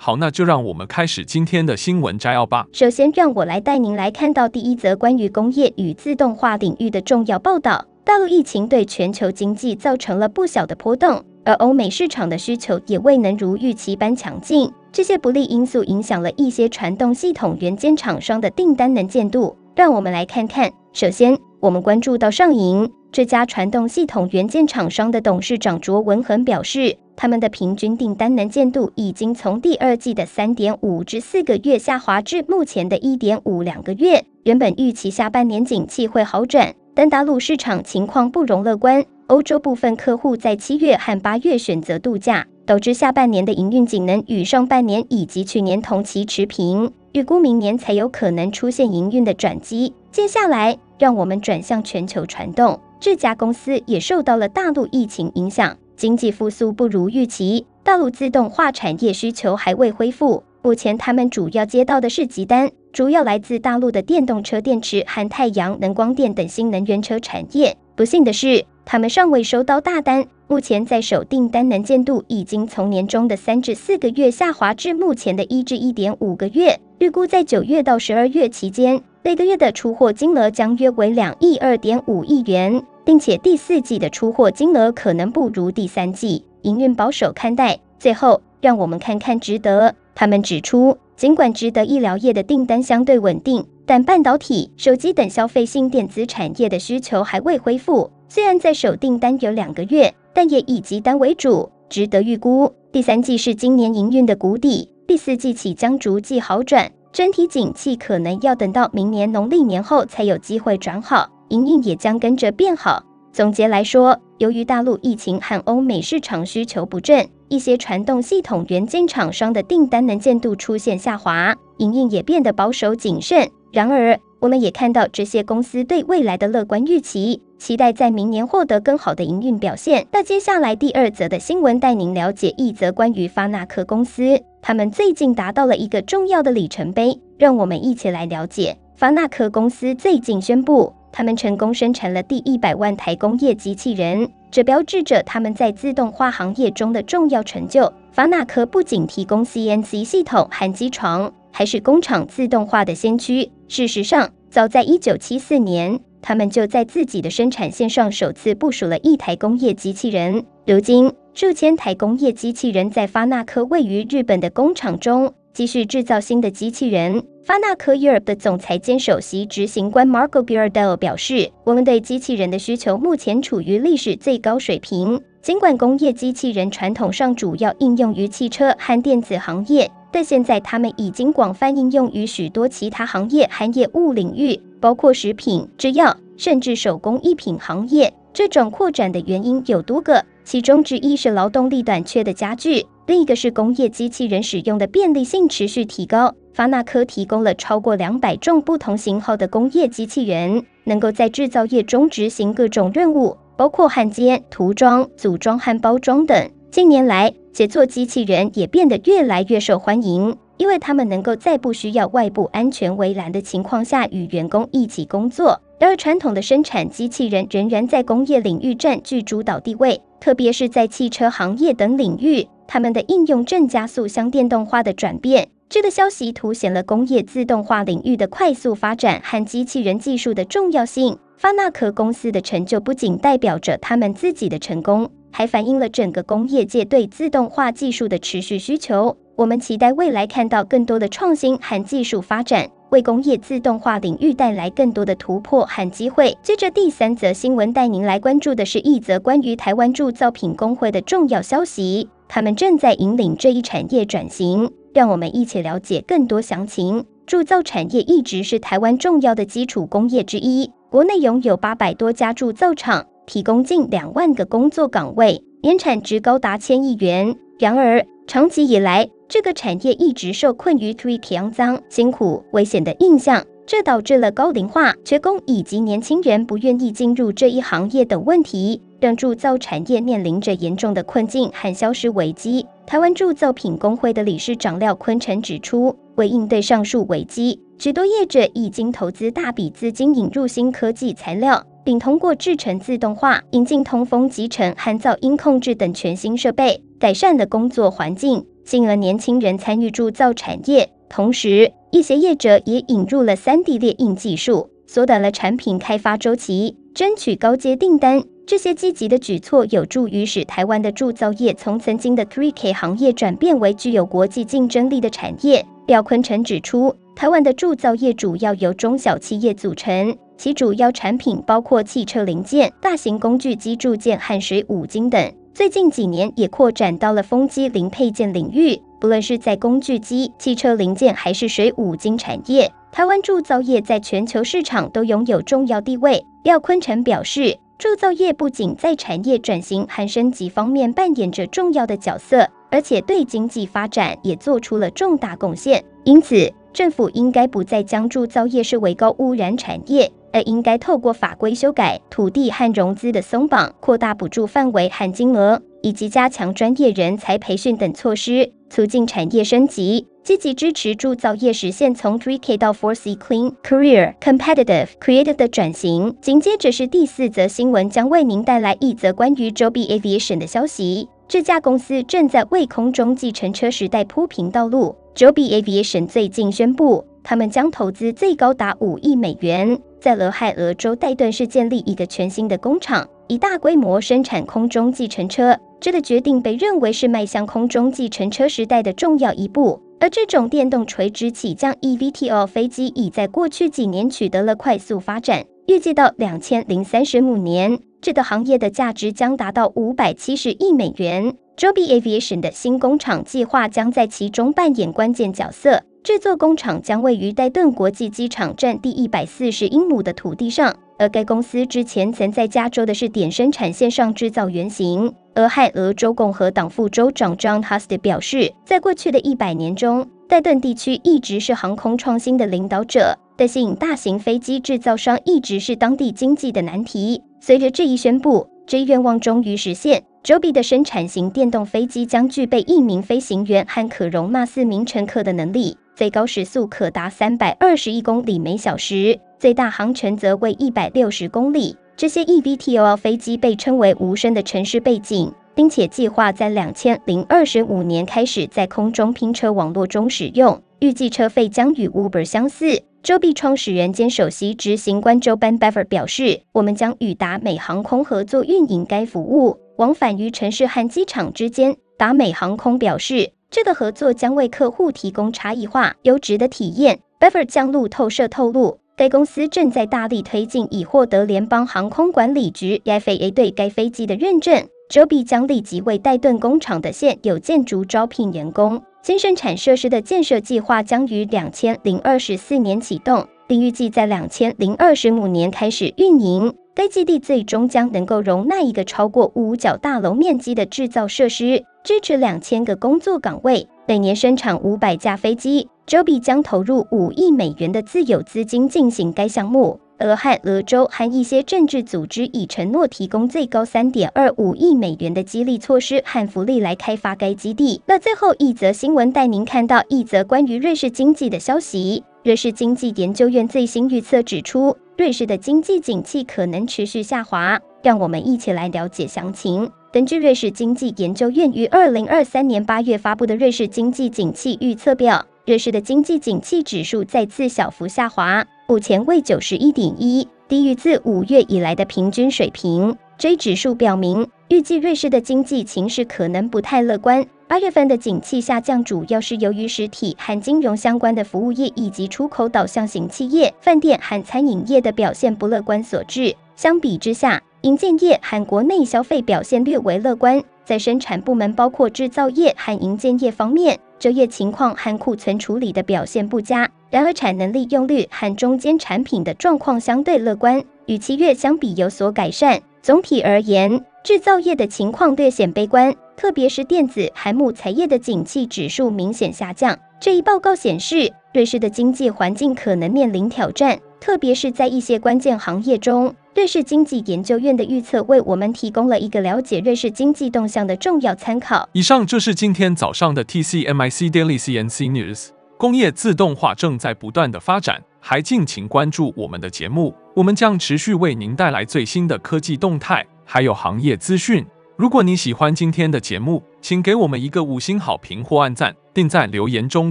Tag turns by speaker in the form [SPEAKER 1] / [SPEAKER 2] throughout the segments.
[SPEAKER 1] 好，那就让我们开始今天的新闻摘要吧。
[SPEAKER 2] 首先，让我来带您来看到第一则关于工业与自动化领域的重要报道。大陆疫情对全球经济造成了不小的波动，而欧美市场的需求也未能如预期般强劲。这些不利因素影响了一些传动系统元件厂商的订单能见度。让我们来看看。首先，我们关注到上银这家传动系统元件厂商的董事长卓文恒表示。他们的平均订单能见度已经从第二季的三点五至四个月下滑至目前的一点五两个月。原本预期下半年景气会好转，但大陆市场情况不容乐观。欧洲部分客户在七月和八月选择度假，导致下半年的营运仅能与上半年以及去年同期持平。预估明年才有可能出现营运的转机。接下来，让我们转向全球传动，这家公司也受到了大陆疫情影响。经济复苏不如预期，大陆自动化产业需求还未恢复。目前，他们主要接到的是急单，主要来自大陆的电动车电池和太阳能光电等新能源车产业。不幸的是，他们尚未收到大单。目前，在手订单能见度已经从年中的三至四个月下滑至目前的一至一点五个月。预估在九月到十二月期间，每个月的出货金额将约为两亿二点五亿元。并且第四季的出货金额可能不如第三季，营运保守看待。最后，让我们看看值得。他们指出，尽管值得医疗业的订单相对稳定，但半导体、手机等消费性电子产业的需求还未恢复。虽然在手订单有两个月，但也以急单为主。值得预估，第三季是今年营运的谷底，第四季起将逐季好转。整体景气可能要等到明年农历年后才有机会转好。营运也将跟着变好。总结来说，由于大陆疫情和欧美市场需求不振，一些传动系统元件厂商的订单能见度出现下滑，营运也变得保守谨慎。然而，我们也看到这些公司对未来的乐观预期，期待在明年获得更好的营运表现。那接下来第二则的新闻带您了解一则关于发那科公司，他们最近达到了一个重要的里程碑。让我们一起来了解，发那科公司最近宣布。他们成功生产了第一百万台工业机器人，这标志着他们在自动化行业中的重要成就。发那科不仅提供 CNC 系统和机床，还是工厂自动化的先驱。事实上，早在1974年，他们就在自己的生产线上首次部署了一台工业机器人。如今，数千台工业机器人在发那科位于日本的工厂中。继续制造新的机器人。发那科 Europe 的总裁兼首席执行官 Marco Girardello 表示：“我们对机器人的需求目前处于历史最高水平。尽管工业机器人传统上主要应用于汽车和电子行业，但现在它们已经广泛应用于许多其他行业和业务领域，包括食品、制药，甚至手工艺品行业。这种扩展的原因有多个，其中之一是劳动力短缺的加剧。”另一个是工业机器人使用的便利性持续提高。发那科提供了超过两百种不同型号的工业机器人，能够在制造业中执行各种任务，包括焊接、涂装、组装和包装等。近年来，协作机器人也变得越来越受欢迎，因为他们能够在不需要外部安全围栏的情况下与员工一起工作。然而，传统的生产机器人仍然在工业领域占据主导地位，特别是在汽车行业等领域。他们的应用正加速向电动化的转变。这个消息凸显了工业自动化领域的快速发展和机器人技术的重要性。发那科公司的成就不仅代表着他们自己的成功，还反映了整个工业界对自动化技术的持续需求。我们期待未来看到更多的创新和技术发展，为工业自动化领域带来更多的突破和机会。接着第三则新闻带您来关注的是一则关于台湾铸造品工会的重要消息。他们正在引领这一产业转型，让我们一起了解更多详情。铸造产业一直是台湾重要的基础工业之一，国内拥有八百多家铸造厂，提供近两万个工作岗位，年产值高达千亿元。然而，长期以来，这个产业一直受困于 3K 肮脏、辛苦、危险的印象，这导致了高龄化、缺工以及年轻人不愿意进入这一行业等问题，让铸造产业面临着严重的困境和消失危机。台湾铸造品工会的理事长廖坤成指出，为应对上述危机，许多业者已经投资大笔资金引入新科技材料，并通过制程自动化、引进通风集成和噪音控制等全新设备，改善了工作环境。吸引了年轻人参与铸造产业，同时一些业者也引入了 3D 列印技术，缩短了产品开发周期，争取高阶订单。这些积极的举措有助于使台湾的铸造业从曾经的 3K 行业转变为具有国际竞争力的产业。廖坤成指出，台湾的铸造业主要由中小企业组成，其主要产品包括汽车零件、大型工具机铸件和水五金等。最近几年也扩展到了风机零配件领域，不论是在工具机、汽车零件还是水五金产业，台湾铸造业在全球市场都拥有重要地位。廖坤成表示，铸造业不仅在产业转型和升级方面扮演着重要的角色，而且对经济发展也做出了重大贡献。因此，政府应该不再将铸造业视为高污染产业。而应该透过法规修改、土地和融资的松绑、扩大补助范围和金额，以及加强专业人才培训等措施，促进产业升级，积极支持铸造业实现从 3K 到 4C Clean Career Competitive Creative 的转型。紧接着是第四则新闻，将为您带来一则关于 Joby Aviation 的消息。这家公司正在为空中计程车时代铺平道路。Joby Aviation 最近宣布，他们将投资最高达五亿美元。在俄亥俄州戴顿市建立一个全新的工厂，以大规模生产空中计程车。这个决定被认为是迈向空中计程车时代的重要一步。而这种电动垂直起降 eVTOL 飞机已在过去几年取得了快速发展，预计到两千零三十五年，这个行业的价值将达到五百七十亿美元。Joby Aviation 的新工厂计划将在其中扮演关键角色。这座工厂将位于戴顿国际机场占地一百四十英亩的土地上，而该公司之前曾在加州的试点生产线上制造原型。俄亥俄州共和党副州长 John Husted 表示，在过去的一百年中，戴顿地区一直是航空创新的领导者，但吸引大型飞机制造商一直是当地经济的难题。随着这一宣布，这一愿望终于实现。Joby 的生产型电动飞机将具备一名飞行员和可容纳四名乘客的能力。最高时速可达三百二十一公里每小时，最大航程则为一百六十公里。这些 eVTOL 飞机被称为无声的城市背景，并且计划在两千零二十五年开始在空中拼车网络中使用。预计车费将与 Uber 相似。周毕创始人兼首席执行官 JoeBen Bevirt 表示：“我们将与达美航空合作运营该服务，往返于城市和机场之间。”达美航空表示。这个合作将为客户提供差异化、优质的体验。Bevirt 将路透社透露，该公司正在大力推进已获得联邦航空管理局 FAA 对该飞机的认证。Joby 将立即为戴顿工厂的现有建筑招聘员工。新生产设施的建设计划将于两千零二十四年启动，并预计在两千零二十五年开始运营。该基地最终将能够容纳一个超过五角大楼面积的制造设施，支持两千个工作岗位，每年生产五百架飞机。Joby 将投入五亿美元的自有资金进行该项目。俄亥俄州和一些政治组织已承诺提供最高三点二五亿美元的激励措施和福利来开发该基地。那最后一则新闻带您看到一则关于瑞士经济的消息。瑞士经济研究院最新预测指出，瑞士的经济景气可能持续下滑。让我们一起来了解详情。根据瑞士经济研究院于二零二三年八月发布的瑞士经济景气预测表，瑞士的经济景气指数再次小幅下滑，目前为九十一点一，低于自五月以来的平均水平。这一指数表明，预计瑞士的经济情势可能不太乐观。八月份的景气下降主要是由于实体和金融相关的服务业以及出口导向型企业、饭店和餐饮业的表现不乐观所致。相比之下，银建业和国内消费表现略为乐观。在生产部门，包括制造业和银建业方面，就业情况和库存处理的表现不佳。然而，产能利用率和中间产品的状况相对乐观，与七月相比有所改善。总体而言，制造业的情况略显悲观。特别是电子、海木材业的景气指数明显下降。这一报告显示，瑞士的经济环境可能面临挑战，特别是在一些关键行业中。瑞士经济研究院的预测为我们提供了一个了解瑞士经济动向的重要参考。
[SPEAKER 1] 以上就是今天早上的 TCMIC Daily CNC News。工业自动化正在不断的发展，还敬请关注我们的节目，我们将持续为您带来最新的科技动态，还有行业资讯。如果你喜欢今天的节目，请给我们一个五星好评或按赞，并在留言中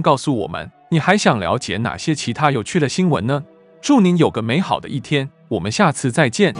[SPEAKER 1] 告诉我们你还想了解哪些其他有趣的新闻呢？祝您有个美好的一天，我们下次再见。